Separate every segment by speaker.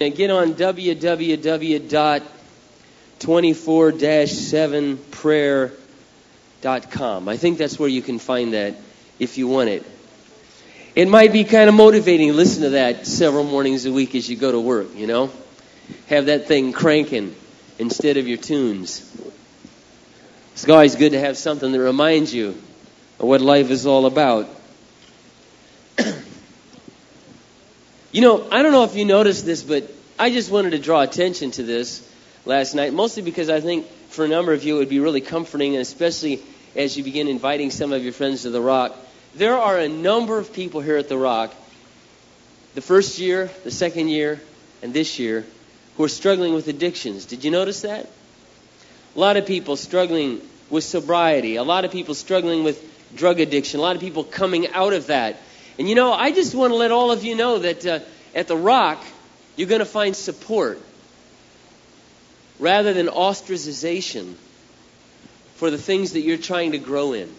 Speaker 1: And get on www.24-7prayer.com. I think that's where you can find that if you want it. It might be kind of motivating to listen to that several mornings a week as you go to work, you know? Have that thing cranking instead of your tunes. It's always good to have something that reminds you of what life is all about. You know, I don't know if you noticed this, but I just wanted to draw attention to this last night, mostly because I think for a number of you it would be really comforting, and especially as you begin inviting some of your friends to the Rock. There are a number of people here at the Rock, the first year, the second year, and this year, who are struggling with addictions. Did you notice that? A lot of people struggling with sobriety, a lot of people struggling with drug addiction, a lot of people coming out of that. And you know, I just want to let all of you know that uh, at the Rock, you're going to find support rather than ostracization for the things that you're trying to grow in.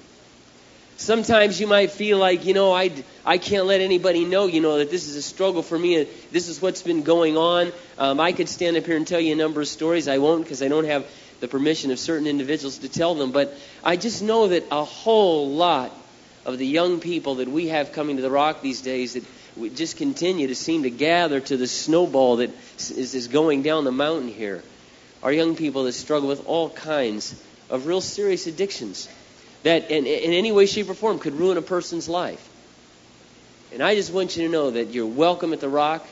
Speaker 1: Sometimes you might feel like, you know, I, I can't let anybody know, you know, that this is a struggle for me. This is what's been going on. Um, I could stand up here and tell you a number of stories. I won't because I don't have the permission of certain individuals to tell them. But I just know that a whole lot of the young people that we have coming to the Rock these days that we just continue to seem to gather to the snowball that is, going down the mountain here Our young people that struggle with all kinds of real serious addictions that in, in any way, shape, or form could ruin a person's life. And I just want you to know that you're welcome at the Rock,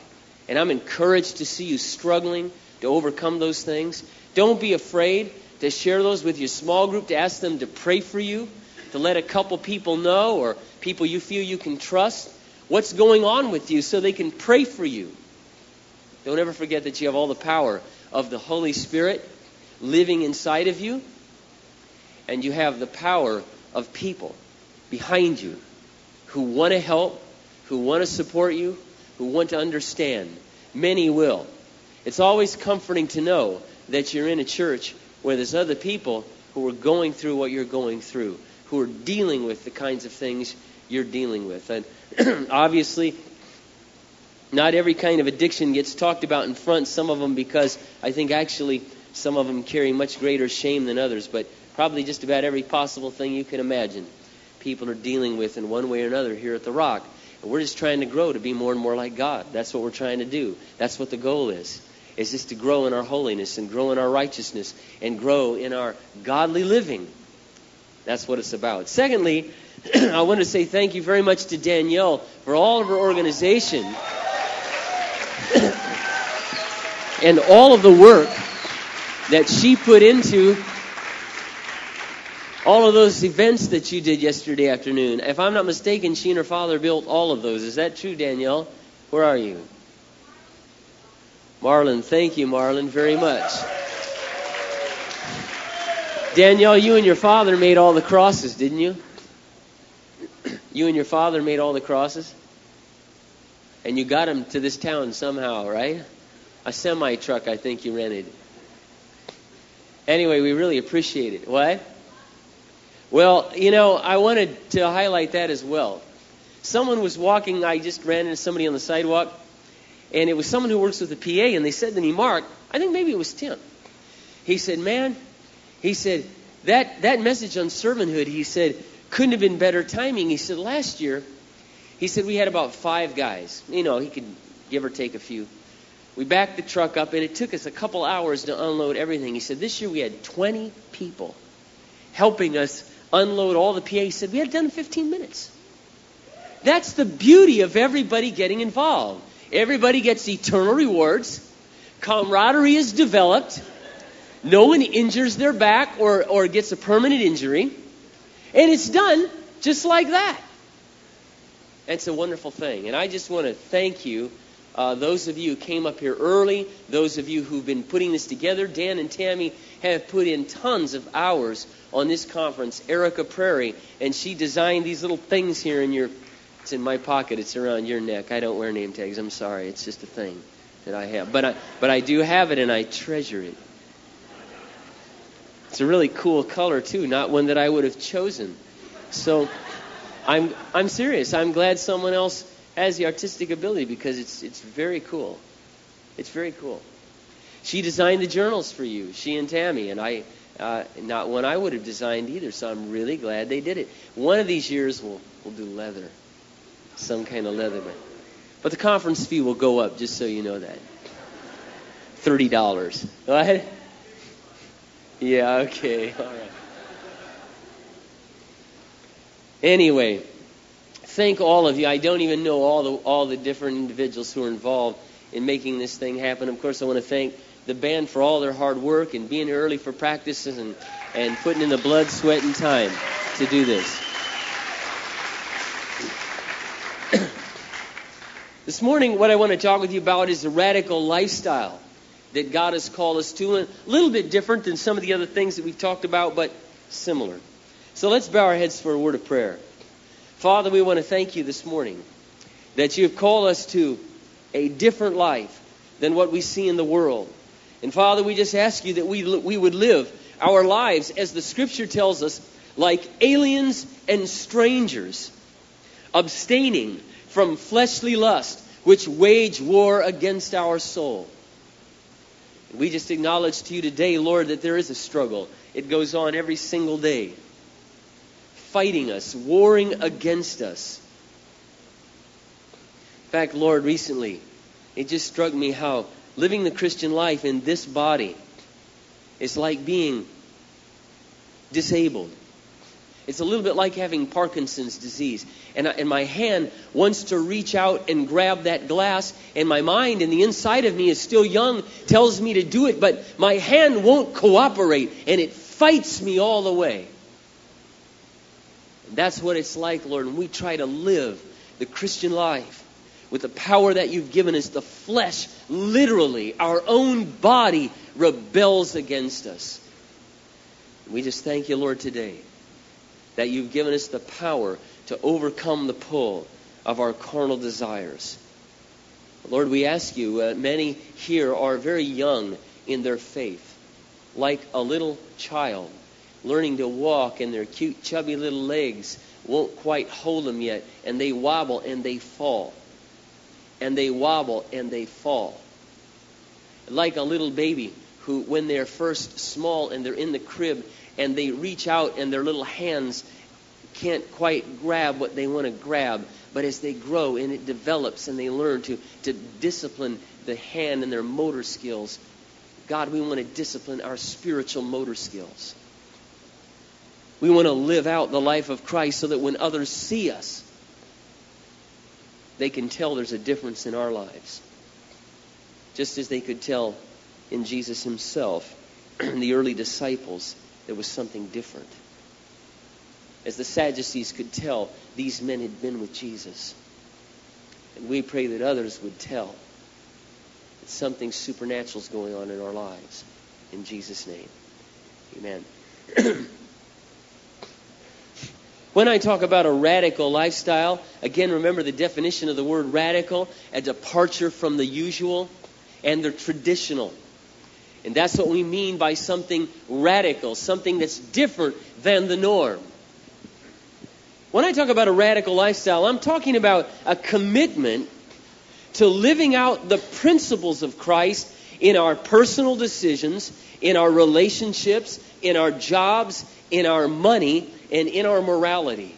Speaker 1: and I'm encouraged to see you struggling to overcome those things. Don't be afraid to share those with your small group, to ask them to pray for you, to let a couple people know, or people you feel you can trust what's going on with you so they can pray for you. Don't ever forget that you have all the power of the Holy Spirit living inside of you, and you have the power of people behind you who want to help, who want to support you, who want to understand. Many will. It's always comforting to know that you're in a church where there's other people who are going through what you're going through, who are dealing with the kinds of things you're dealing with. And obviously, not every kind of addiction gets talked about in front, some of them because I think actually some of them carry much greater shame than others, but probably just about every possible thing you can imagine people are dealing with in one way or another here at the Rock. And we're just trying to grow to be more and more like God. That's what we're trying to do. That's what the goal is. Is just to grow in our holiness and grow in our righteousness and grow in our godly living. That's what it's about. Secondly, I want to say thank you very much to Danielle for all of her organization and all of the work that she put into all of those events that you did yesterday afternoon. If I'm not mistaken, she and her father built all of those. Is that true, Danielle? Where are you? Marlon, thank you, Marlon, very much. Danielle, you and your father made all the crosses, didn't you? You and your father made all the crosses? And you got them to this town somehow, right? A semi truck, I think you rented. Anyway, we really appreciate it. What? Well, you know, I wanted to highlight that as well. Someone was walking, I just ran into somebody on the sidewalk, and it was someone who works with the PA, and they said to me, Mark, I think maybe it was Tim. He said, Man, he said, that, that message on servanthood, he said, couldn't have been better timing. He said, Last year, he said we had about five guys. You know, he could give or take a few. We backed the truck up, and it took us a couple hours to unload everything. He said this year we had 20 people helping us unload all the PA. He said we had done in 15 minutes. That's the beauty of everybody getting involved. Everybody gets eternal rewards. Camaraderie is developed. No one injures their back or, or gets a permanent injury. And it's done just like that. It's a wonderful thing. And I just want to thank you, uh, those of you who came up here early, those of you who've been putting this together. Dan and Tammy have put in tons of hours on this conference. Erica Prairie, and she designed these little things here in your. It's in my pocket. It's around your neck. I don't wear name tags. I'm sorry. It's just a thing that I have. But I, but I do have it, and I treasure it. It's a really cool color too, not one that I would have chosen. So. I'm I'm serious. I'm glad someone else has the artistic ability because it's it's very cool. It's very cool. She designed the journals for you, she and Tammy, and I, uh, not one I would have designed either. So I'm really glad they did it. One of these years we'll we'll do leather, some kind of leather. But but the conference fee will go up, just so you know that. Thirty dollars. What? Yeah. Okay. All right. Anyway, thank all of you. I don't even know all the all the different individuals who are involved in making this thing happen. Of course, I want to thank the band for all their hard work and being early for practices and, and putting in the blood, sweat, and time to do this. this morning, what I want to talk with you about is a radical lifestyle that God has called us to. A little bit different than some of the other things that we've talked about, but similar. So let's bow our heads for a word of prayer. Father, we want to thank you this morning that you have called us to a different life than what we see in the world. And Father, we just ask you that we, we would live our lives, as the Scripture tells us, like aliens and strangers, abstaining from fleshly lust, which wage war against our soul. We just acknowledge to you today, Lord, that there is a struggle. It goes on every single day, fighting us, warring against us. In fact, Lord, recently, it just struck me how living the Christian life in this body is like being disabled. It's a little bit like having Parkinson's disease. And, and my hand wants to reach out and grab that glass, and my mind and the inside of me is still young, tells me to do it, but my hand won't cooperate, and it fights me all the way. And that's what it's like, Lord, when we try to live the Christian life with the power that you've given us, the flesh, literally, our own body, rebels against us. We just thank you, Lord, today that you've given us the power to overcome the pull of our carnal desires. Lord, we ask you, uh, many here are very young in their faith, like a little child, learning to walk, and their cute, chubby little legs won't quite hold them yet, and they wobble and they fall and they wobble and they fall. Like a little baby who, when they're first small and they're in the crib and they reach out and their little hands can't quite grab what they want to grab, but as they grow and it develops and they learn to, to discipline the hand and their motor skills, God, we want to discipline our spiritual motor skills. We want to live out the life of Christ so that when others see us, they can tell there's a difference in our lives. Just as they could tell in Jesus himself and the early disciples, there was something different. As the Sadducees could tell, these men had been with Jesus. And we pray that others would tell that something supernatural is going on in our lives. In Jesus' name. Amen. When I talk about a radical lifestyle, again, remember the definition of the word radical a departure from the usual and the traditional. And that's what we mean by something radical, something that's different than the norm. When I talk about a radical lifestyle, I'm talking about a commitment to living out the principles of Christ in our personal decisions, in our relationships, in our jobs, in our money, and in our morality.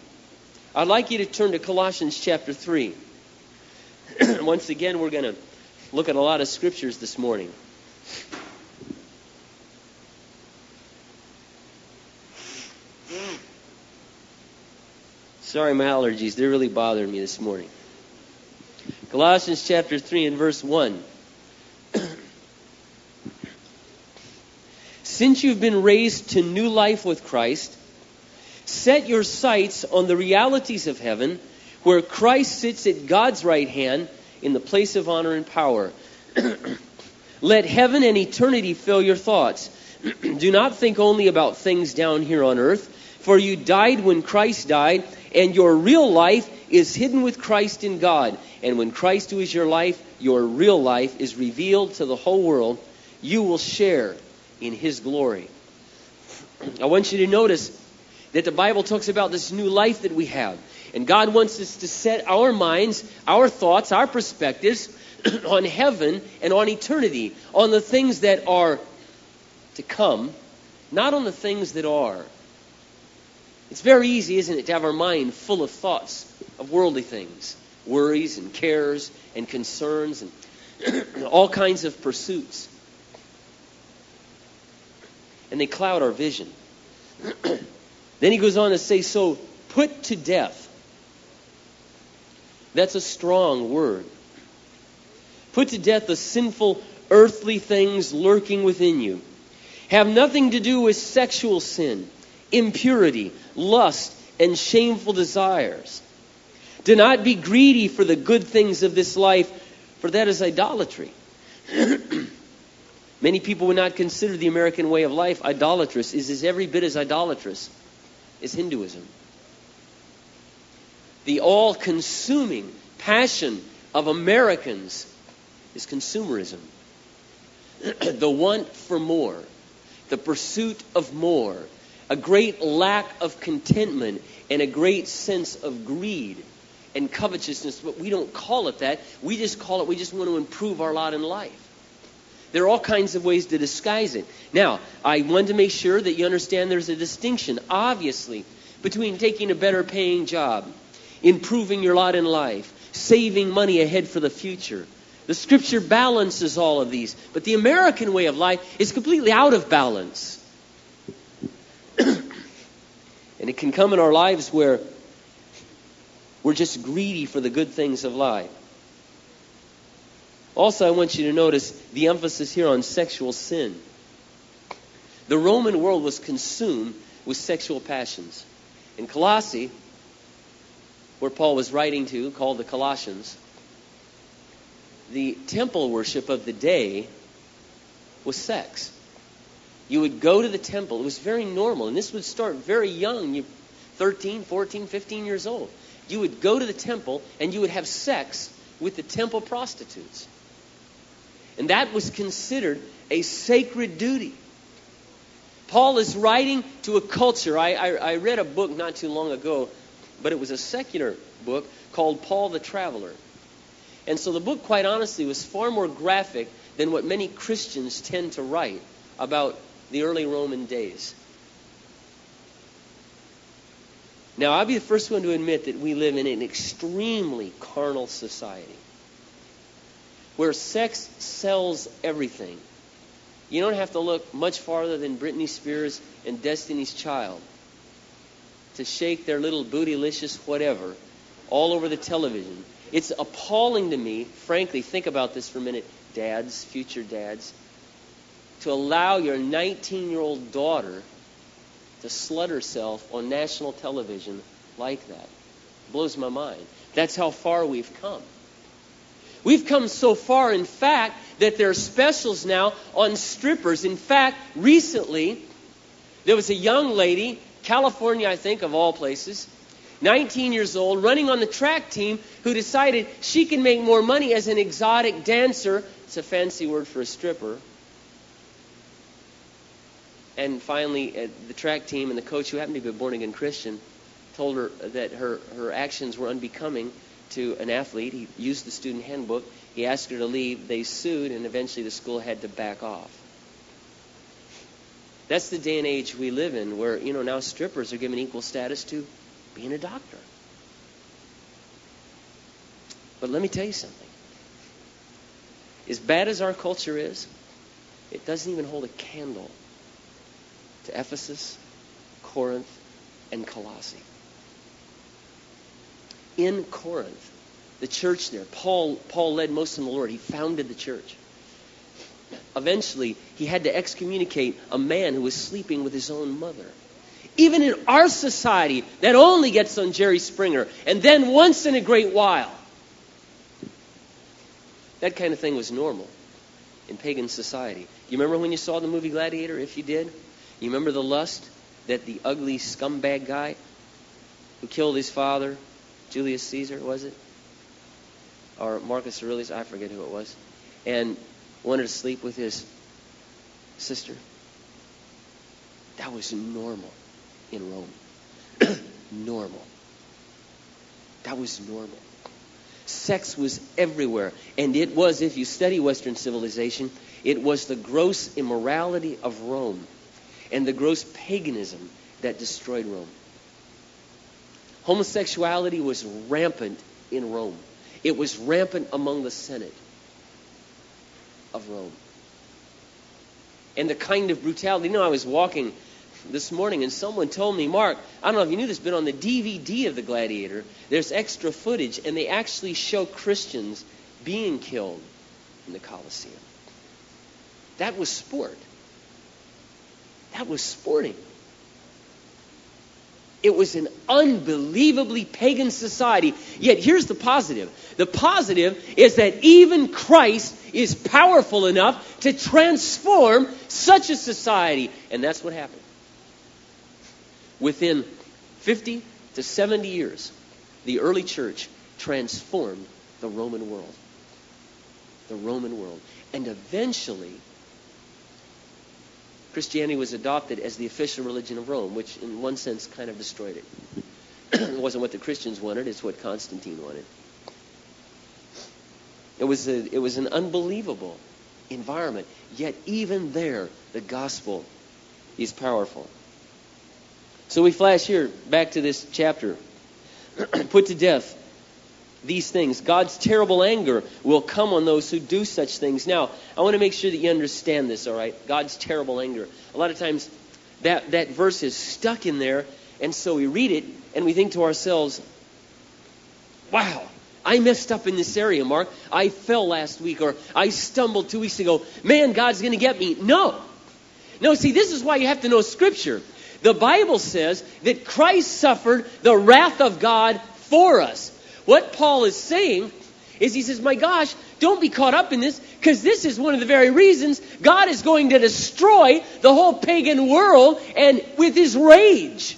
Speaker 1: I'd like you to turn to Colossians chapter 3. Once again, we're going to look at a lot of scriptures this morning. Sorry, my allergies. They're really bothering me this morning. Colossians chapter 3 and verse 1. Since you've been raised to new life with Christ, Set your sights on the realities of heaven, where Christ sits at God's right hand in the place of honor and power. Let heaven and eternity fill your thoughts. Do not think only about things down here on earth, for you died when Christ died, and your real life is hidden with Christ in God. And when Christ, who is your life, your real life, is revealed to the whole world, you will share in his glory. I want you to notice that the Bible talks about this new life that we have. And God wants us to set our minds, our thoughts, our perspectives on heaven and on eternity, on the things that are to come, not on the things that are. It's very easy, isn't it, to have our mind full of thoughts of worldly things, worries and cares and concerns and all kinds of pursuits. And they cloud our vision. then he goes on to say, So put to death. That's a strong word. Put to death the sinful earthly things lurking within you. Have nothing to do with sexual sin, impurity, lust, and shameful desires. Do not be greedy for the good things of this life, for that is idolatry. Many people would not consider the American way of life idolatrous. It is every bit as idolatrous as Hinduism. The all consuming passion of Americans is consumerism. the want for more, the pursuit of more, a great lack of contentment, and a great sense of greed and covetousness. But we don't call it that. We just call it, we just want to improve our lot in life. There are all kinds of ways to disguise it. Now, I want to make sure that you understand there's a distinction, obviously, between taking a better paying job, improving your lot in life, saving money ahead for the future. The scripture balances all of these, but the American way of life is completely out of balance. and it can come in our lives where we're just greedy for the good things of life. Also, I want you to notice the emphasis here on sexual sin. The Roman world was consumed with sexual passions. In Colossae, where Paul was writing to, called the Colossians, the temple worship of the day was sex. You would go to the temple. It was very normal. And this would start very young, you 13, 14, 15 years old. You would go to the temple and you would have sex with the temple prostitutes. And that was considered a sacred duty. Paul is writing to a culture. I, I, I read a book not too long ago but it was a secular book called Paul the Traveler. And so the book, quite honestly, was far more graphic than what many Christians tend to write about the early Roman days. Now, I'll be the first one to admit that we live in an extremely carnal society where sex sells everything. You don't have to look much farther than Britney Spears and Destiny's Child to shake their little bootylicious whatever all over the television. It's appalling to me, frankly, think about this for a minute, dads, future dads, to allow your 19 year old daughter to slut herself on national television like that. Blows my mind. That's how far we've come. We've come so far, in fact, that there are specials now on strippers. In fact, recently, there was a young lady California, I think, of all places. 19 years old, running on the track team, who decided she can make more money as an exotic dancer. It's a fancy word for a stripper. And finally, uh, the track team and the coach, who happened to be a born again Christian, told her that her, her actions were unbecoming to an athlete. He used the student handbook. He asked her to leave. They sued, and eventually the school had to back off. That's the day and age we live in where, you know, now strippers are given equal status to being a doctor. But let me tell you something. As bad as our culture is, it doesn't even hold a candle to Ephesus, Corinth, and Colossae. In Corinth, the church there, Paul, Paul led most in the Lord. He founded the church eventually he had to excommunicate a man who was sleeping with his own mother. Even in our society, that only gets on Jerry Springer, and then once in a great while. That kind of thing was normal in pagan society. You remember when you saw the movie Gladiator? If you did, you remember the lust that the ugly scumbag guy who killed his father, Julius Caesar, was it? Or Marcus Aurelius, I forget who it was. And wanted to sleep with his sister. That was normal in Rome. normal. That was normal. Sex was everywhere. And it was, if you study Western civilization, it was the gross immorality of Rome and the gross paganism that destroyed Rome. Homosexuality was rampant in Rome. It was rampant among the Senate of Rome. And the kind of brutality, you know, I was walking this morning and someone told me, Mark, I don't know if you knew this, but on the DVD of The Gladiator, there's extra footage and they actually show Christians being killed in the Colosseum. That was sport. That was sporting. It was an unbelievably pagan society. Yet here's the positive. The positive is that even Christ is powerful enough to transform such a society. And that's what happened. Within 50 to 70 years, the early church transformed the Roman world. The Roman world. And eventually, Christianity was adopted as the official religion of Rome, which in one sense kind of destroyed it. it wasn't what the Christians wanted, it's what Constantine wanted. It was, a, it was an unbelievable environment. Yet even there, the gospel is powerful. So we flash here back to this chapter. Put to death these things. God's terrible anger will come on those who do such things. Now, I want to make sure that you understand this, all right? God's terrible anger. A lot of times that, that verse is stuck in there, and so we read it and we think to ourselves, wow, I messed up in this area, Mark. I fell last week, or I stumbled two weeks ago. Man, God's going to get me. No. No, see, this is why you have to know Scripture. The Bible says that Christ suffered the wrath of God for us. What Paul is saying is he says, My gosh, don't be caught up in this because this is one of the very reasons God is going to destroy the whole pagan world and with his rage.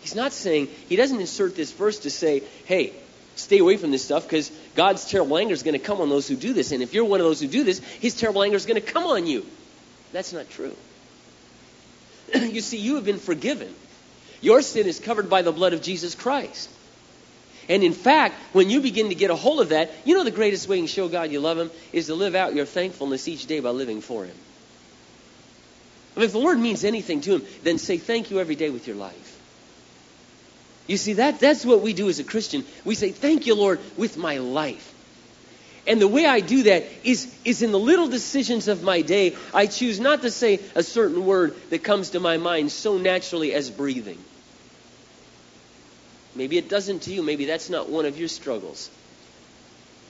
Speaker 1: He's not saying, he doesn't insert this verse to say, hey, stay away from this stuff because God's terrible anger is going to come on those who do this. And if you're one of those who do this, his terrible anger is going to come on you. That's not true. you see, you have been forgiven. Your sin is covered by the blood of Jesus Christ. And in fact, when you begin to get a hold of that, you know the greatest way you can show God you love Him is to live out your thankfulness each day by living for Him. I mean, if the Lord means anything to Him, then say thank you every day with your life. You see, that, that's what we do as a Christian. We say, Thank you, Lord, with my life. And the way I do that is, is in the little decisions of my day, I choose not to say a certain word that comes to my mind so naturally as breathing. Maybe it doesn't to you. Maybe that's not one of your struggles.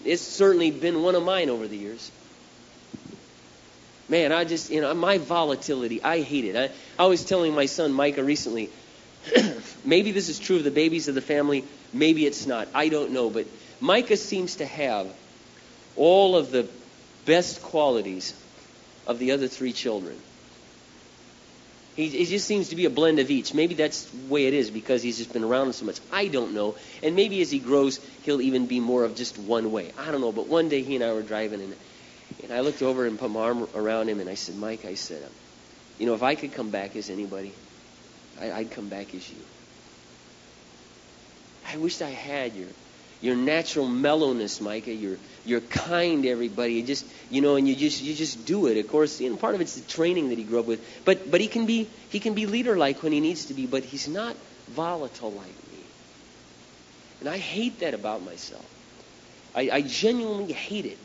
Speaker 1: It's certainly been one of mine over the years. Man, I just, you know, my volatility, I hate it. I, I was telling my son Micah recently, maybe this is true of the babies of the family, maybe it's not. I don't know. But Micah seems to have all of the best qualities of the other three children. He, he just seems to be a blend of each. Maybe that's the way it is because he's just been around so much. I don't know. And maybe as he grows, he'll even be more of just one way. I don't know. But one day he and I were driving, and, and I looked over and put my arm around him, and I said, Mike, I said, you know, if I could come back as anybody, I, I'd come back as you. I wish I had your your natural mellowness, Micah. You're you're kind to everybody. You just you know, and you just you just do it. Of course, you know, part of it's the training that he grew up with. But but he can be he can be leader like when he needs to be, but he's not volatile like me. And I hate that about myself. I, I genuinely hate it.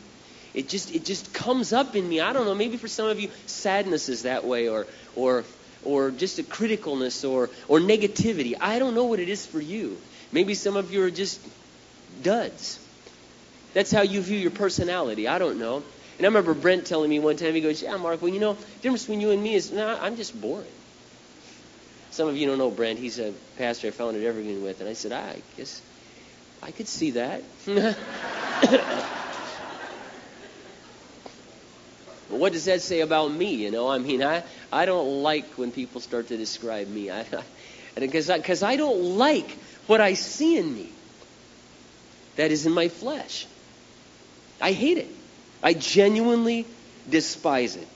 Speaker 1: It just it just comes up in me. I don't know. Maybe for some of you, sadness is that way, or or or just a criticalness, or or negativity. I don't know what it is for you. Maybe some of you are just duds. That's how you view your personality. I don't know. And I remember Brent telling me one time, he goes, Yeah, Mark, well, you know, the difference between you and me is, nah, I'm just boring. Some of you don't know Brent. He's a pastor I founded Evergreen with. And I said, I guess I could see that. what does that say about me? You know, I mean, I, I don't like when people start to describe me. I, because I, I don't like what I see in me that is in my flesh. I hate it. I genuinely despise it.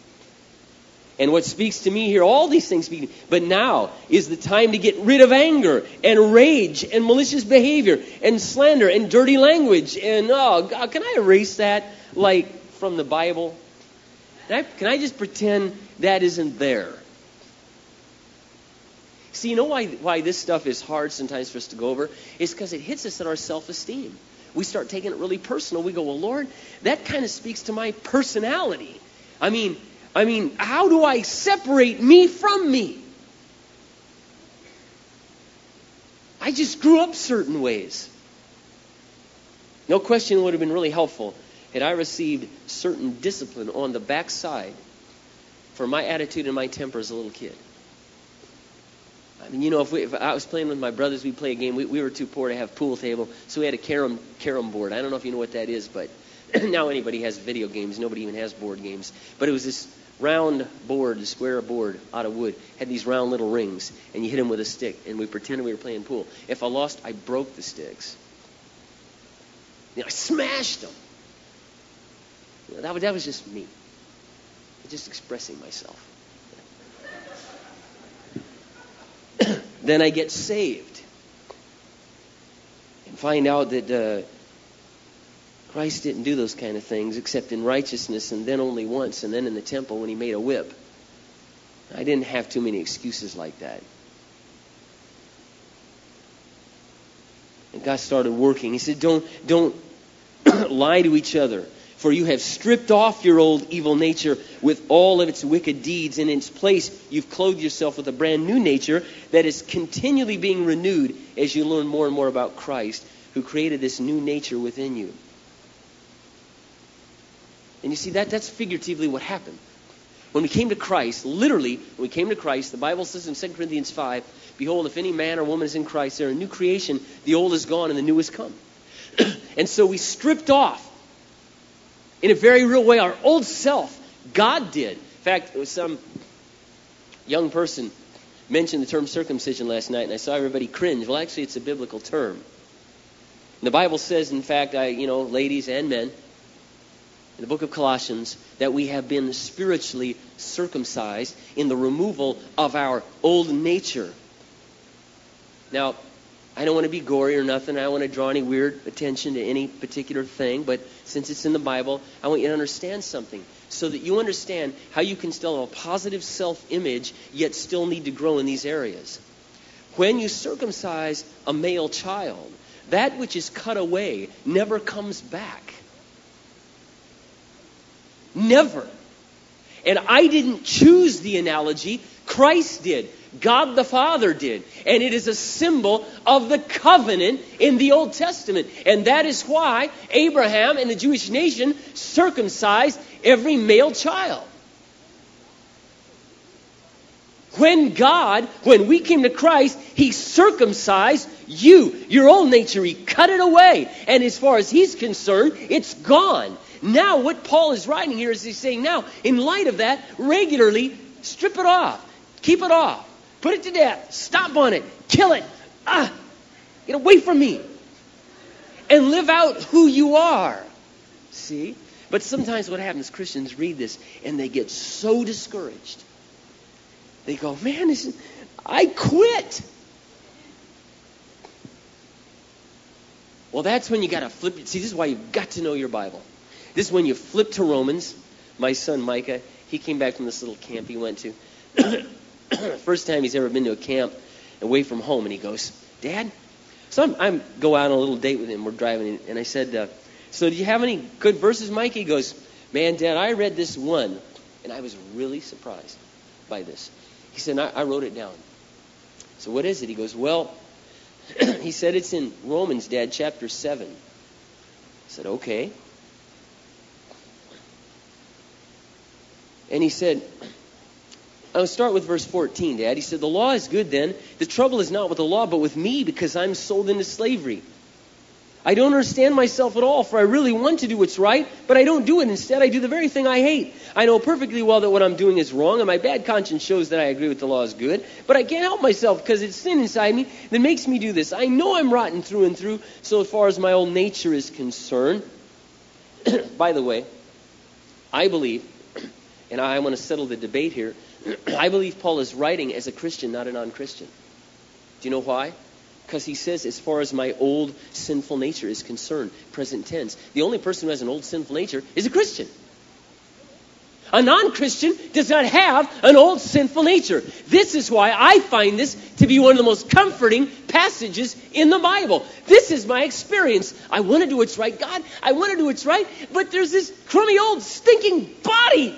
Speaker 1: And what speaks to me here, all these things speak. But now is the time to get rid of anger and rage and malicious behavior and slander and dirty language. And, oh, God, can I erase that, like, from the Bible? Can I, can I just pretend that isn't there? See, you know why, why this stuff is hard sometimes for us to go over? It's because it hits us in our self esteem. We start taking it really personal. We go, well, Lord, that kind of speaks to my personality. I mean, I mean, how do I separate me from me? I just grew up certain ways. No question would have been really helpful had I received certain discipline on the backside for my attitude and my temper as a little kid. I mean, you know, if, we, if I was playing with my brothers, we'd play a game. We, we were too poor to have pool table, so we had a carom carom board. I don't know if you know what that is, but now anybody has video games. Nobody even has board games. But it was this round board, square board out of wood, had these round little rings, and you hit them with a stick, and we pretended we were playing pool. If I lost, I broke the sticks. You know, I smashed them. You know, that, that was just me. Just expressing myself. Then I get saved and find out that uh, Christ didn't do those kind of things except in righteousness and then only once and then in the temple when he made a whip. I didn't have too many excuses like that. And God started working. He said, Don't, don't lie to each other. For you have stripped off your old evil nature with all of its wicked deeds, and in its place you've clothed yourself with a brand new nature that is continually being renewed as you learn more and more about Christ, who created this new nature within you. And you see, that that's figuratively what happened. When we came to Christ, literally, when we came to Christ, the Bible says in 2 Corinthians 5, Behold, if any man or woman is in Christ, they're a new creation. The old is gone and the new has come. and so we stripped off in a very real way, our old self. God did. In fact, it was some young person mentioned the term circumcision last night, and I saw everybody cringe. Well, actually, it's a biblical term. And the Bible says, in fact, I, you know, ladies and men, in the book of Colossians, that we have been spiritually circumcised in the removal of our old nature. Now, I don't want to be gory or nothing. I don't want to draw any weird attention to any particular thing, but since it's in the Bible, I want you to understand something so that you understand how you can still have a positive self image, yet still need to grow in these areas. When you circumcise a male child, that which is cut away never comes back. Never. And I didn't choose the analogy, Christ did. God the Father did. And it is a symbol of the covenant in the Old Testament. And that is why Abraham and the Jewish nation circumcised every male child. When God, when we came to Christ, He circumcised you, your old nature. He cut it away. And as far as He's concerned, it's gone. Now, what Paul is writing here is he's saying, now, in light of that, regularly strip it off, keep it off. Put it to death. Stomp on it. Kill it. Ah, get away from me. And live out who you are. See? But sometimes what happens, Christians read this and they get so discouraged. They go, man, is, I quit. Well, that's when you got to flip. See, this is why you've got to know your Bible. This is when you flip to Romans. My son Micah, he came back from this little camp he went to. First time he's ever been to a camp away from home, and he goes, Dad. So I'm, I'm go out on a little date with him. We're driving, and I said, uh, So do you have any good verses, Mike? He goes, Man, Dad, I read this one, and I was really surprised by this. He said, I, I wrote it down. So what is it? He goes, Well, he said it's in Romans, Dad, chapter 7. I said, Okay. And he said, I'll start with verse 14, Dad. He said, The law is good then. The trouble is not with the law, but with me because I'm sold into slavery. I don't understand myself at all, for I really want to do what's right, but I don't do it. Instead, I do the very thing I hate. I know perfectly well that what I'm doing is wrong, and my bad conscience shows that I agree with the law is good, but I can't help myself because it's sin inside me that makes me do this. I know I'm rotten through and through so far as my old nature is concerned. By the way, I believe and I want to settle the debate here. I believe Paul is writing as a Christian, not a non Christian. Do you know why? Because he says, as far as my old sinful nature is concerned, present tense, the only person who has an old sinful nature is a Christian. A non Christian does not have an old sinful nature. This is why I find this to be one of the most comforting passages in the Bible. This is my experience. I want to do what's right, God. I want to do what's right, but there's this crummy old stinking body.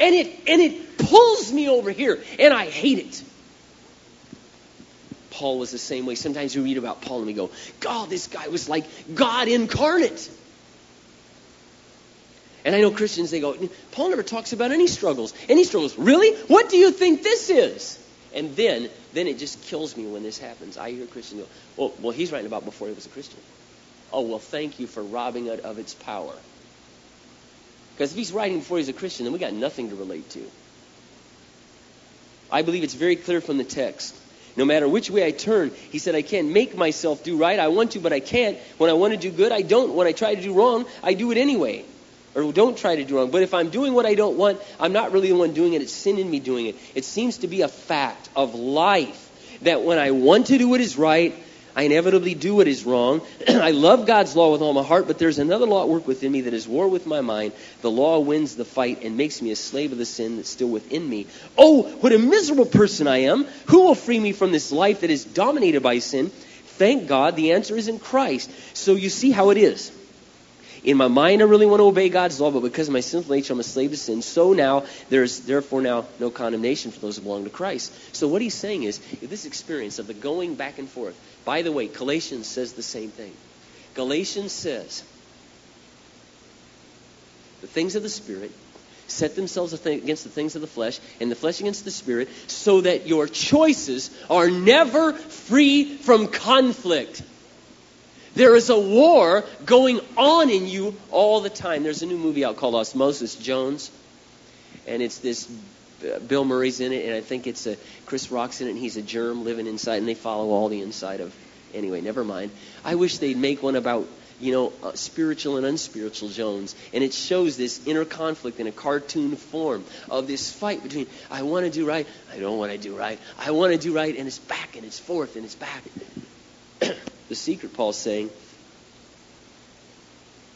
Speaker 1: And it, and it pulls me over here, and I hate it. Paul was the same way. Sometimes we read about Paul and we go, God, this guy was like God incarnate. And I know Christians, they go, Paul never talks about any struggles. Any struggles. Really? What do you think this is? And then, then it just kills me when this happens. I hear Christians go, well, well, he's writing about before he was a Christian. Oh, well, thank you for robbing it of its power. Because if he's writing before he's a Christian, then we got nothing to relate to. I believe it's very clear from the text no matter which way I turn, he said, I can't make myself do right. I want to, but I can't. When I want to do good, I don't. When I try to do wrong, I do it anyway. Or don't try to do wrong. But if I'm doing what I don't want, I'm not really the one doing it. It's sin in me doing it. It seems to be a fact of life that when I want to do what is right, I inevitably do what is wrong. I love God's law with all my heart, but there's another law at work within me that is war with my mind. The law wins the fight and makes me a slave of the sin that's still within me. Oh, what a miserable person I am. Who will free me from this life that is dominated by sin? Thank God the answer is in Christ. So you see how it is. In my mind, I really want to obey God's law, but because of my sinful nature, I'm a slave to sin. So now, there's therefore now no condemnation for those who belong to Christ. So what he's saying is, this experience of the going back and forth. By the way, Galatians says the same thing. Galatians says, the things of the Spirit set themselves against the things of the flesh, and the flesh against the Spirit, so that your choices are never free from conflict. There is a war going on in you all the time. There's a new movie out called Osmosis Jones, and it's this. Uh, Bill Murray's in it, and I think it's a Chris Rock's in it. and He's a germ living inside, and they follow all the inside of. Anyway, never mind. I wish they'd make one about you know, uh, spiritual and unspiritual Jones. And it shows this inner conflict in a cartoon form of this fight between, I want to do right, I don't want to do right, I want to do right, and it's back and it's forth and it's back. The secret, Paul's saying,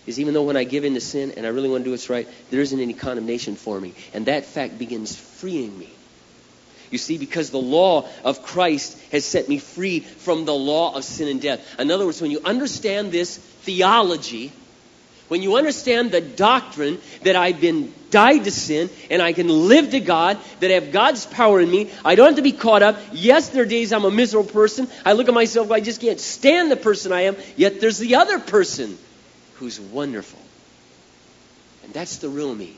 Speaker 1: is even though when I give in to sin and I really want to do what's right, there isn't any condemnation for me. And that fact begins freeing me. You see, because the law of Christ has set me free from the law of sin and death. In other words, when you understand this theology, when you understand the doctrine that I've been died to sin and I can live to God, that I have God's power in me, I don't have to be caught up. Yes, there are days I'm a miserable person. I look at myself, I just can't stand the person I am. Yet there's the other person who's wonderful. And that's the real me.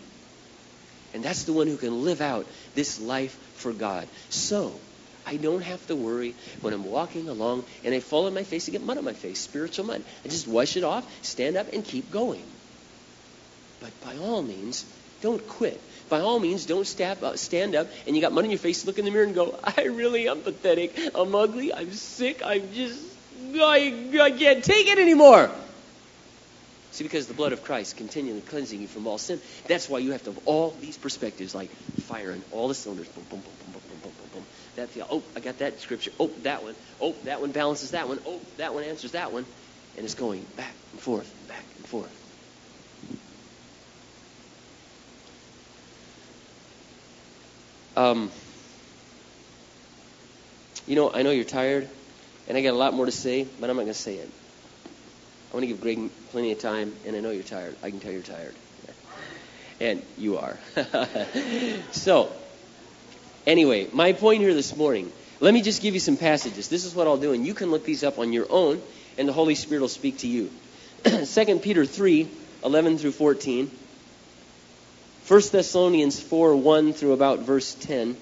Speaker 1: And that's the one who can live out this life for God. So, I don't have to worry when I'm walking along and I fall on my face and get mud on my face, spiritual mud. I just wash it off, stand up, and keep going. But by all means, don't quit. By all means, don't uh, stand up and you got mud on your face, look in the mirror and go, I really am pathetic. I'm ugly. I'm sick. I'm just, I, I can't take it anymore. See, because the blood of Christ continually cleansing you from all sin. That's why you have to have all these perspectives, like firing all the cylinders. Boom, boom, boom, boom, boom, boom, boom, boom. Oh, I got that scripture. Oh, that one. Oh, that one balances that one. Oh, that one answers that one, and it's going back and forth, back and forth. Um, you know, I know you're tired, and I got a lot more to say, but I'm not going to say it. I want to give Greg plenty of time, and I know you're tired. I can tell you're tired. And you are. so, anyway, my point here this morning, let me just give you some passages. This is what I'll do, and you can look these up on your own, and the Holy Spirit will speak to you. 2 Peter 3 11 through 14. 1 Thessalonians 4 1 through about verse 10.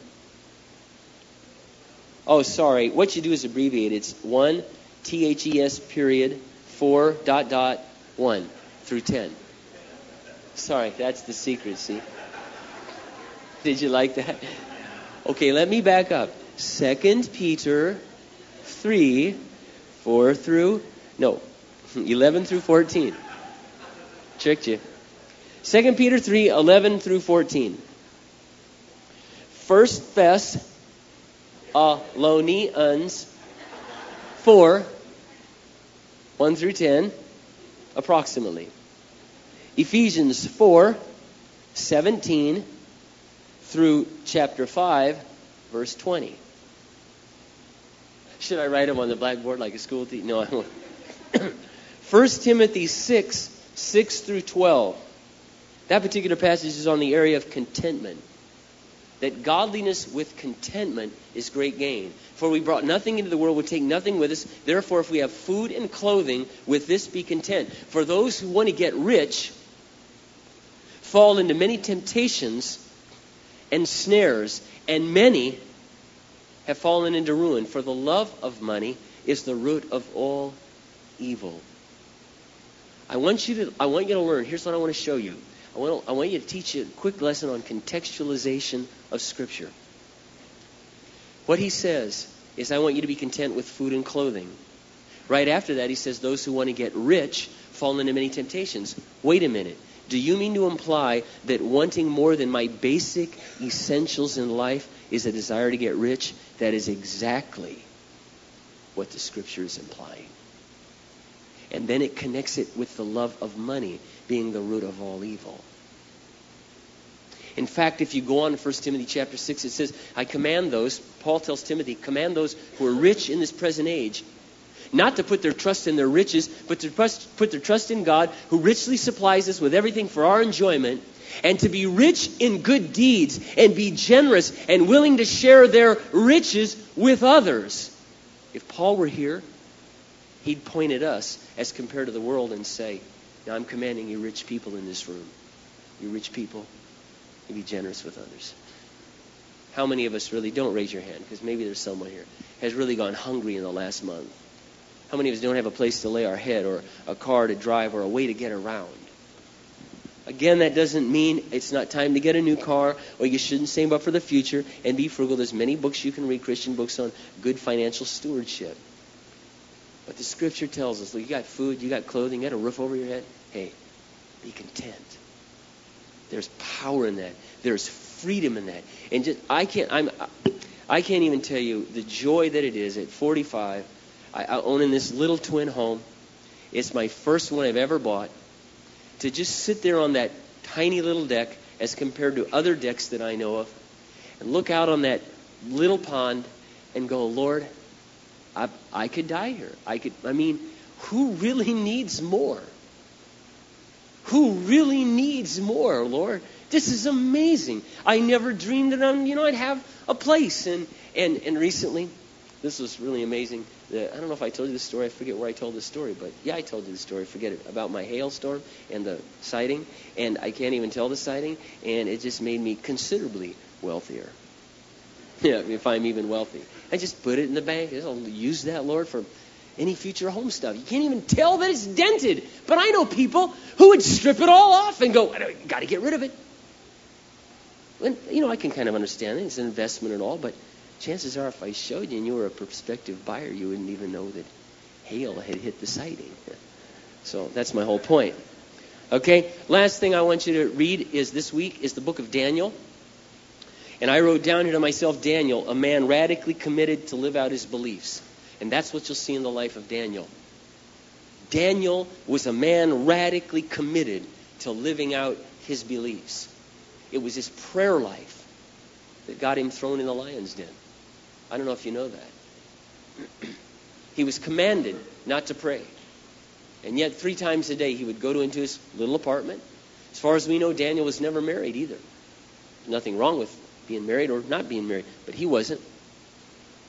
Speaker 1: Oh, sorry. What you do is abbreviate. It's 1 T H E S period 4 dot dot 1 through 10. Sorry, that's the secret, see? Did you like that? Okay, let me back up. Second Peter 3 4 through no 11 through 14. Tricked you. 2 Peter 3 11 through 14. First Thessalonians 4 1 through 10, approximately. Ephesians 4 17 through chapter 5, verse 20. Should I write them on the blackboard like a school teacher? No, I won't. 1 Timothy 6 6 through 12. That particular passage is on the area of contentment. That godliness with contentment is great gain. For we brought nothing into the world, we take nothing with us. Therefore, if we have food and clothing, with this be content. For those who want to get rich fall into many temptations and snares, and many have fallen into ruin. For the love of money is the root of all evil. I want you to I want you to learn. Here's what I want to show you. I want, to, I want you to teach you a quick lesson on contextualization of Scripture. What he says is, I want you to be content with food and clothing. Right after that, he says, those who want to get rich fall into many temptations. Wait a minute. Do you mean to imply that wanting more than my basic essentials in life is a desire to get rich? That is exactly what the Scripture is implying. And then it connects it with the love of money being the root of all evil. In fact, if you go on to 1 Timothy chapter 6, it says, I command those, Paul tells Timothy, command those who are rich in this present age, not to put their trust in their riches, but to put their trust in God, who richly supplies us with everything for our enjoyment, and to be rich in good deeds, and be generous and willing to share their riches with others. If Paul were here, he'd point at us as compared to the world and say, Now I'm commanding you rich people in this room. You rich people, you be generous with others. How many of us really don't raise your hand? Because maybe there's someone here has really gone hungry in the last month. How many of us don't have a place to lay our head or a car to drive or a way to get around? Again, that doesn't mean it's not time to get a new car or you shouldn't save up for the future and be frugal. There's many books you can read, Christian books on good financial stewardship. But the scripture tells us, look, you got food, you got clothing, you got a roof over your head. Hey, be content. There's power in that. There's freedom in that. And just I can't I'm I can't even tell you the joy that it is at 45. I, I own in this little twin home. It's my first one I've ever bought. To just sit there on that tiny little deck as compared to other decks that I know of and look out on that little pond and go, Lord, I, I could die here. I could. I mean, who really needs more? Who really needs more, Lord? This is amazing. I never dreamed that I'm, you know, I'd have a place. And and and recently, this was really amazing. I don't know if I told you the story. I forget where I told the story, but yeah, I told you the story. Forget it about my hailstorm and the siding, and I can't even tell the siding, and it just made me considerably wealthier. Yeah, if I'm even wealthy. I just put it in the bank. I'll use that, Lord, for any future home stuff. You can't even tell that it's dented. But I know people who would strip it all off and go, I got to get rid of it. And, you know, I can kind of understand it. It's an investment and all, but chances are if I showed you and you were a prospective buyer, you wouldn't even know that hail had hit the siding. So that's my whole point. Okay, last thing I want you to read is this week is the book of Daniel. And I wrote down here to myself, Daniel, a man radically committed to live out his beliefs. And that's what you'll see in the life of Daniel. Daniel was a man radically committed to living out his beliefs. It was his prayer life that got him thrown in the lion's den. I don't know if you know that. he was commanded not to pray. And yet, three times a day, he would go to into his little apartment. As far as we know, Daniel was never married either. Nothing wrong with being married or not being married, but he wasn't.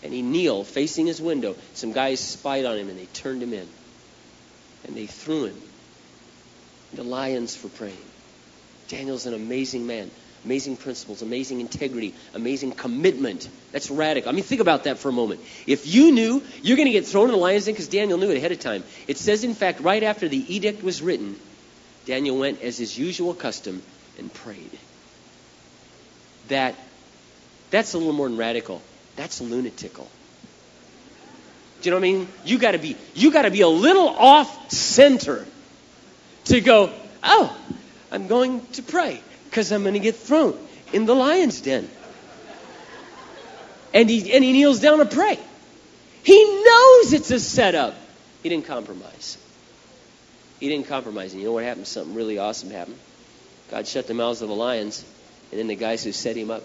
Speaker 1: And he kneeled facing his window. Some guys spied on him and they turned him in. And they threw him into lions for praying. Daniel's an amazing man. Amazing principles, amazing integrity, amazing commitment. That's radical. I mean, think about that for a moment. If you knew you're going to get thrown in the lion's den, because Daniel knew it ahead of time, it says, in fact, right after the edict was written, Daniel went as his usual custom and prayed that that's a little more than radical. That's lunatical. Do you know what I mean? You got to be you got to be a little off center to go. Oh, I'm going to pray because I'm going to get thrown in the lion's den. And he, and he kneels down to pray. He knows it's a setup. He didn't compromise. He didn't compromise. And you know what happened? Something really awesome happened. God shut the mouths of the lions, and then the guys who set him up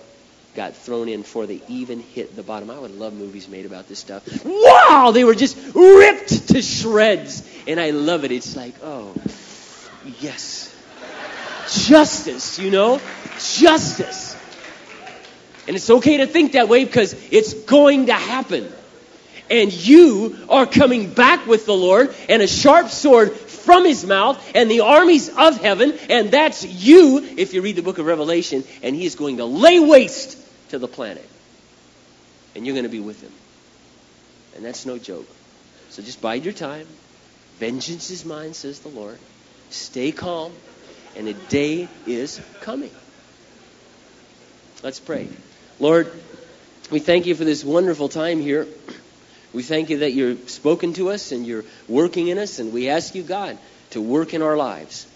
Speaker 1: got thrown in before they even hit the bottom. I would love movies made about this stuff. Wow! They were just ripped to shreds. And I love it. It's like, oh, yes. Justice, you know? Justice. And it's okay to think that way because it's going to happen. And you are coming back with the Lord and a sharp sword from his mouth and the armies of heaven, and that's you if you read the book of Revelation, and he is going to lay waste to the planet. And you're going to be with him. And that's no joke. So just bide your time. Vengeance is mine, says the Lord. Stay calm, and a day is coming. Let's pray. Lord, we thank you for this wonderful time here. We thank you that you're spoken to us and you're working in us, and we ask you, God, to work in our lives.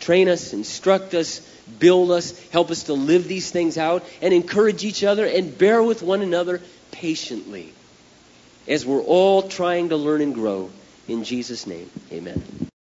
Speaker 1: Train us, instruct us, build us, help us to live these things out, and encourage each other and bear with one another patiently as we're all trying to learn and grow. In Jesus' name, amen.